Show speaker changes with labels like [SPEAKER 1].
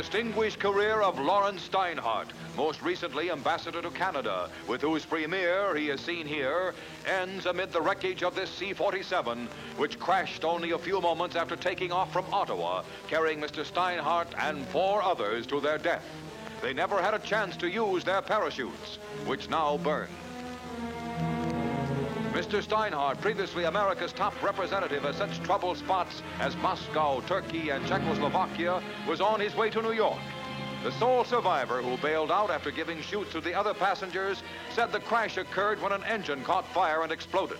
[SPEAKER 1] Distinguished career of Laurence Steinhardt, most recently ambassador to Canada, with whose premier he is seen here, ends amid the wreckage of this C-47, which crashed only a few moments after taking off from Ottawa, carrying Mr. Steinhardt and four others to their death. They never had a chance to use their parachutes, which now burn. Mr. Steinhardt, previously America's top representative at such troubled spots as Moscow, Turkey, and Czechoslovakia, was on his way to New York. The sole survivor who bailed out after giving chutes to the other passengers said the crash occurred when an engine caught fire and exploded.